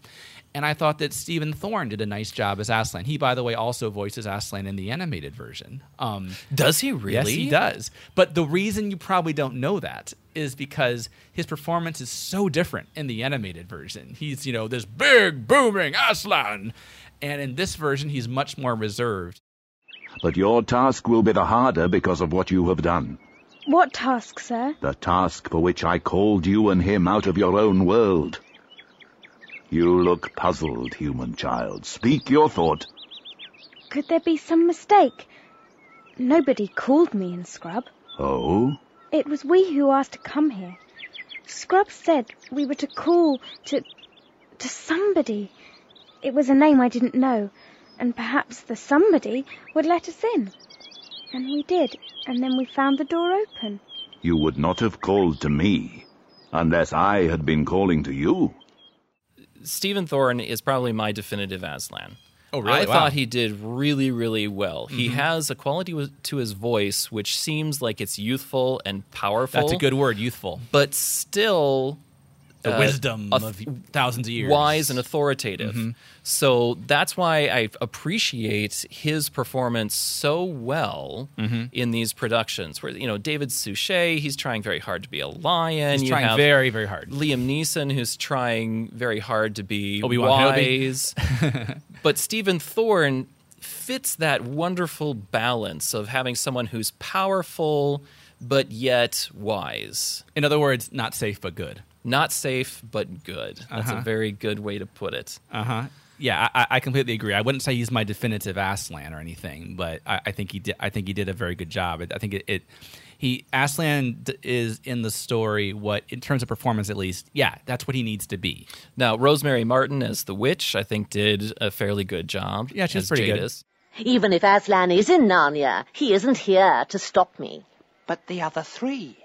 And I thought that Stephen Thorne did a nice job as Aslan. He, by the way, also voices Aslan in the animated version. Um, Does he really? Yes, he does. But the reason you probably don't know that is because his performance is so different in the animated version. He's, you know, this big, booming Aslan. And in this version, he's much more reserved. But your task will be the harder because of what you have done. What task, sir? The task for which I called you and him out of your own world. You look puzzled, human child. Speak your thought. Could there be some mistake? Nobody called me in Scrub. Oh? It was we who asked to come here. Scrub said we were to call to. to somebody. It was a name I didn't know, and perhaps the somebody would let us in. And we did, and then we found the door open. You would not have called to me unless I had been calling to you. Stephen Thorne is probably my definitive Aslan. Oh, really? I Wow. thought he did really, really well. He Mhm. has a quality wi- to his voice which seems like it's youthful and powerful. That's a good word, youthful. But still, The uh, wisdom auth- of thousands of years. wise and authoritative. Mhm. So that's why I appreciate his performance so well Mhm. in these productions. Where you know David Suchet, he's trying very hard to be a lion. He's You trying have very, very hard. Liam Neeson, who's trying very hard to be Obi-Wan wise. but Stephen Thorne fits that wonderful balance of having someone who's powerful but yet wise. In other words, not safe but good. Not safe but good. That's Uh-huh. a very good way to put it. Uh huh. Yeah, I, I completely agree. I wouldn't say he's my definitive Aslan or anything, but I, I think he did. I think he did a very good job. I, I think it, it. He Aslan is in the story what, in terms of performance at least, yeah, that's what he needs to be. Now, Rosemary Martin as the witch, I think, did a fairly good job. Yeah, she's as pretty good. Even if Aslan is in Narnia, he isn't here to stop me. But the other three?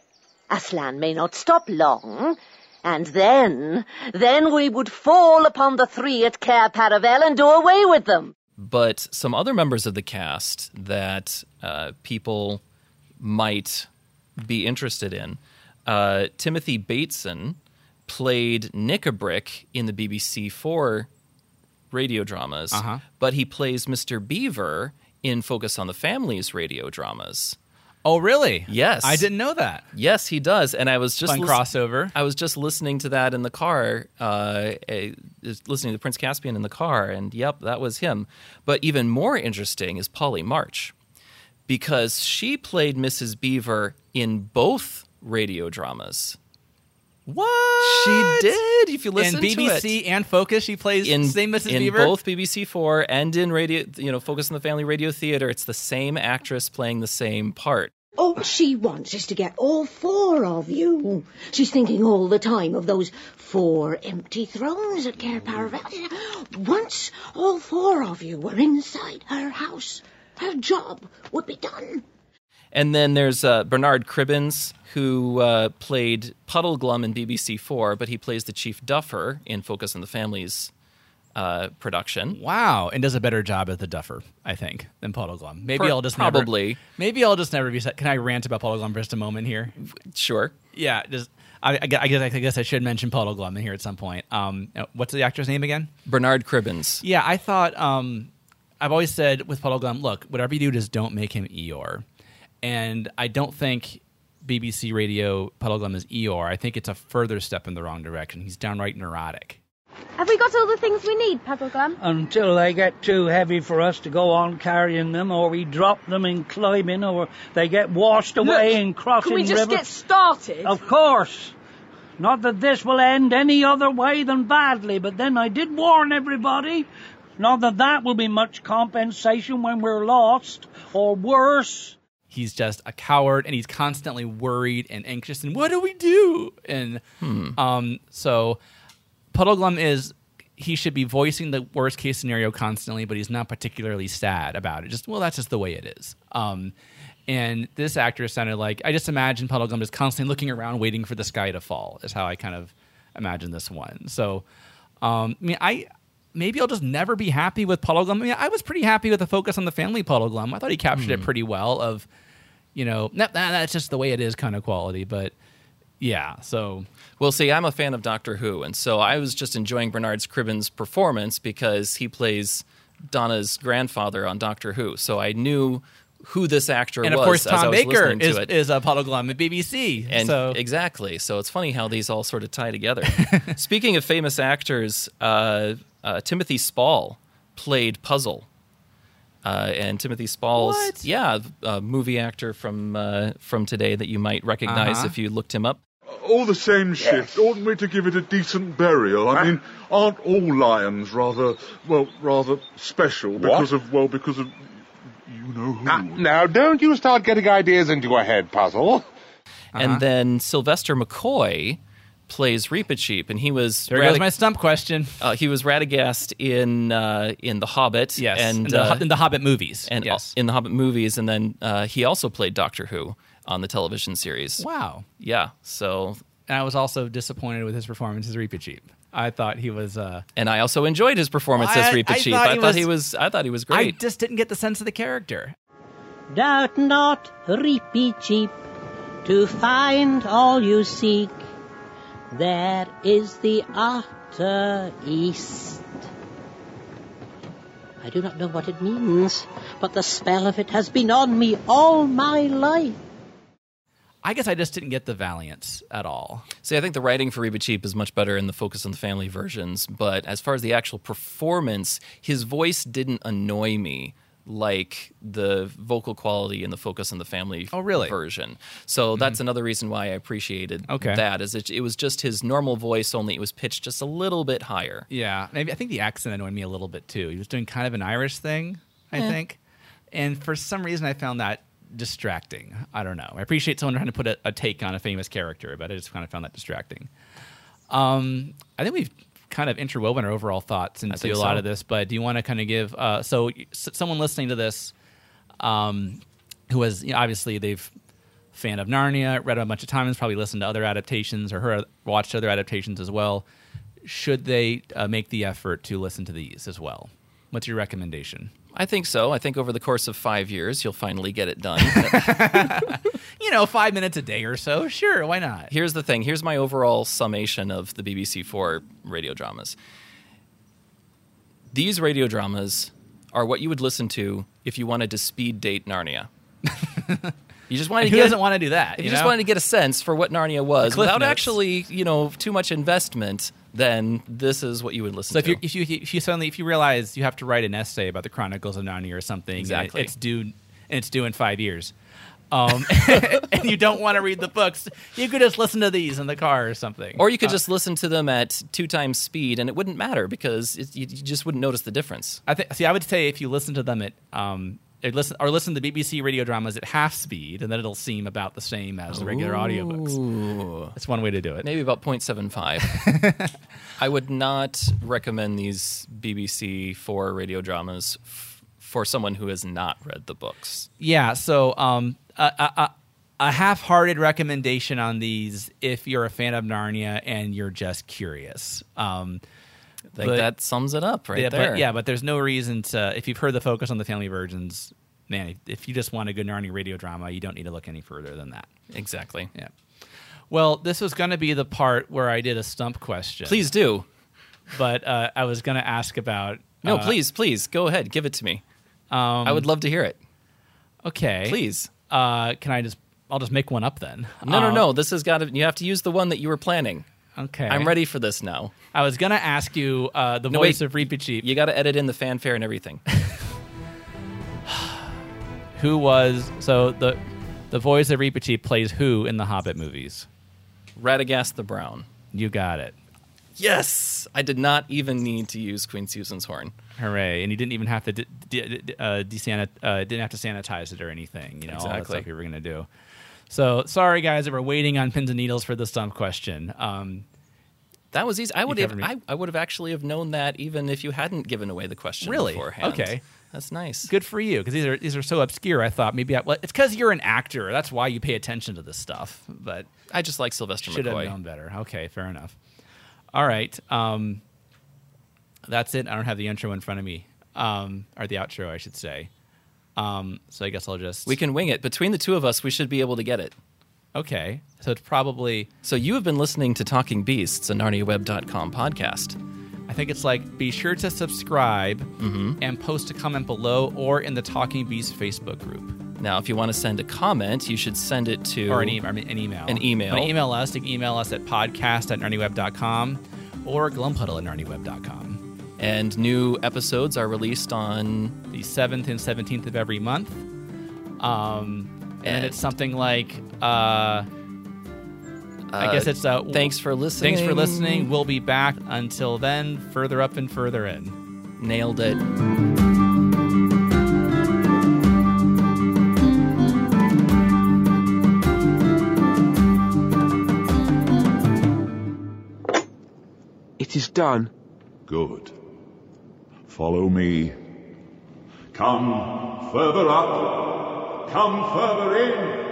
Aslan may not stop long. And then, then we would fall upon the three at Cair Paravel and do away with them. But some other members of the cast that uh, people might be interested in. Uh, Timothy Bateson played Nickabrick in the BBC Four radio dramas, Uh-huh. but he plays Mr. Beaver in Focus on the Family's radio dramas. Oh, really? Yes, I didn't know that. Yes, he does. And I was just Fun crossover. I was just listening to that in the car, uh, eh, listening to Prince Caspian in the car, and yep, that was him. But even more interesting is Polly March, because she played Mrs. Beaver in both radio dramas. What She did. If you listen in to BBC it. and Focus, she plays in same Mrs. in Beaver. both BBC Four and in radio, you know, Focus on the Family Radio Theater. It's the same actress playing the same part. All she wants is to get all four of you. She's thinking all the time of those four empty thrones at Cair Paravel. Once all four of you were inside her house, her job would be done. And then there's uh, Bernard Cribbins, who uh, played Puddleglum in BBC Four, but he plays the Chief Duffer in Focus on the Family's uh, production. Wow, and does a better job as the Duffer, I think, than Puddleglum. Maybe Pro- I'll just probably. Never, maybe I'll just never be. set. Can I rant about Puddleglum for just a moment here? Sure. Yeah, just. I, I guess I guess I should mention Puddleglum in here at some point. Um, what's the actor's name again? Bernard Cribbins. Yeah, I thought. Um, I've always said with Puddleglum, look, whatever you do, just don't make him Eeyore. And I don't think BBC Radio Puddleglum is Eeyore. I think it's a further step in the wrong direction. He's downright neurotic. Have we got all the things we need, Puddleglum? Until they get too heavy for us to go on carrying them, or we drop them in climbing, or they get washed away Look, in crossing rivers. Can we just rivers. get started? Of course. Not that this will end any other way than badly, but then I did warn everybody. Not that that will be much compensation when we're lost, or worse. He's just a coward, and he's constantly worried and anxious. And what do we do? And um, so, Puddleglum is he should be voicing the worst case scenario constantly, but he's not particularly sad about it. Just well, that's just the way it is. Um, and this actor sounded like I just imagine Puddleglum just constantly looking around, waiting for the sky to fall. Is how I kind of imagine this one. So, um, I mean, I maybe I'll just never be happy with Puddleglum. I mean, I was pretty happy with the focus on the family Puddleglum. I thought he captured it pretty well. Of you know, nah, nah, that's just the way it is kind of quality. But yeah, so Well, see, I'm a fan of Doctor Who, and so I was just enjoying Bernard Cribbins' performance because he plays Donna's grandfather on Doctor Who. So I knew who this actor and was of course Tom Baker listening to is is a Puddleglum at BBC. And so exactly. So it's funny how these all sort of tie together. Speaking of famous actors, uh, uh, Timothy Spall played Puzzle. Uh, and Timothy Spall's, What? yeah, a movie actor from uh, from today that you might recognize Uh-huh. if you looked him up. All the same shit. Oughtn't we to give it a decent burial? I mean, aren't all lions rather, well, rather special because of, well, because of, you know who? Ah, now, don't you start getting ideas into your head, Puzzle. Uh-huh. And then Sylvester McCoy plays Reepicheep, and he was There goes my stump question. Uh, he was Radagast in uh, in The Hobbit, Yes, and in the- uh, in the Hobbit movies, and yes. in the Hobbit movies, and then uh, he also played Doctor Who on the television series. Wow. Yeah, so and I was also disappointed with his performance as Reepicheep. I thought he was. Uh, and I also enjoyed his performance I- as I Reepicheep. thought I he thought was- he was I thought he was great. I great. just didn't get the sense of the character. Doubt not, Reepicheep, to find all you seek. There is the utter east. I do not know what it means, but the spell of it has been on me all my life. I guess I just didn't get the valiance at all. See, I think the writing for Reepicheep is much better in the Focus on the Family versions, but as far as the actual performance, his voice didn't annoy me like the vocal quality in the Focus on the Family Oh, really? version. So that's another reason why I appreciated Okay. that is it, it was just his normal voice only it was pitched just a little bit higher. Yeah, maybe I think the accent annoyed me a little bit too. He was doing kind of an Irish thing, I Eh. think, and for some reason I found that distracting. I don't know. I appreciate someone trying to put a, a take on a famous character, but I just kind of found that distracting. Um, I think we've kind of interwoven our overall thoughts into a lot so. of this, but do you want to kind of give? Uh, so, s- someone listening to this, um, who has you know, obviously they've fan of Narnia, read a bunch of times, probably listened to other adaptations or heard, watched other adaptations as well. Should they uh, make the effort to listen to these as well? What's your recommendation? I think so. I think over the course of five years, you'll finally get it done. You know, five minutes a day or so. Sure, why not? Here's the thing. Here's my overall summation of the BBC Four radio dramas. These radio dramas are what you would listen to if you wanted to speed date Narnia. You just wanted And to get doesn't wanna do that, you you, just wanted to get a sense for what Narnia was without Notes. actually, you know, too much investment, then this is what you would listen So if to. you if you if you suddenly if you realize you have to write an essay about the Chronicles of Narnia or something, and it- Exactly. it's due and it's due in five years, um, and you don't want to read the books, you could just listen to these in the car or something. or you could Uh, just listen to them at two times speed, and it wouldn't matter because it, you, you just wouldn't notice the difference. I think. See, I would say if you listen to them at um, listen or listen to BBC radio dramas at half speed, and then it'll seem about the same as the regular audiobooks. That's one way to do it. Maybe about 0.75. I would not recommend these BBC four radio dramas f- for someone who has not read the books. Yeah. So um, a, a, a, a half-hearted recommendation on these if you're a fan of Narnia and you're just curious. Um, I think that sums it up right yeah, there. But, yeah, but there's no reason to. If you've heard the focus on the family virgins, man, if you just want a good Narnia radio drama, you don't need to look any further than that. Exactly. Yeah. Well, this was going to be the part where I did a stump question. Please do. But uh, I was going to ask about. No, uh, please, please go ahead, give it to me. Um, I would love to hear it. Okay. Please. Uh, can I just? I'll just make one up then. No, no, Um, no. This has got to. You have to use the one that you were planning. Okay. I'm ready for this now. I was going to ask you uh, the No, voice wait. of Reepicheep. You got to edit in the fanfare and everything. Who was so the the voice of Reepicheep plays who in the Hobbit movies? Radagast the Brown. You got it. Yes, I did not even need to use Queen Susan's horn. Hooray! And you didn't even have to de- uh, desanit- uh, didn't have to sanitize it or anything. You know all that Exactly. stuff you were going to do. So sorry, guys, that we're waiting on pins and needles for the stump question. Um, That was easy. I would have. I, I would have actually have known that even if you hadn't given away the question. Really? Beforehand. Okay. That's nice. Good for you, because these are these are so obscure. I thought maybe I, well, it's because you're an actor. That's why you pay attention to this stuff. But I just like Sylvester should have McCoy. known better. Okay, fair enough. All right, um, that's it. I don't have the intro in front of me, um, or the outro, I should say. Um, so I guess I'll just We can wing it. Between the two of us, we should be able to get it. Okay. So it's probably. So you have been listening to Talking Beasts, a NarniaWeb.com podcast. I think it's like be sure to subscribe Mm-hmm. and post a comment below or in the Talking Beast Facebook group. Now, if you want to send a comment, you should send it to or an, e- I mean, an email. An email. Email us, you can email us at podcast at narniaweb.com or glumpuddle at narniaweb.com. And new episodes are released on the 7th and 17th of every month. Um, and, And- it's something like, uh, I guess it's uh, thanks for listening. Thanks for listening. We'll be back. Until then, further up and further in. Nailed it. It is done. Good. Follow me. Come further up. Come further in.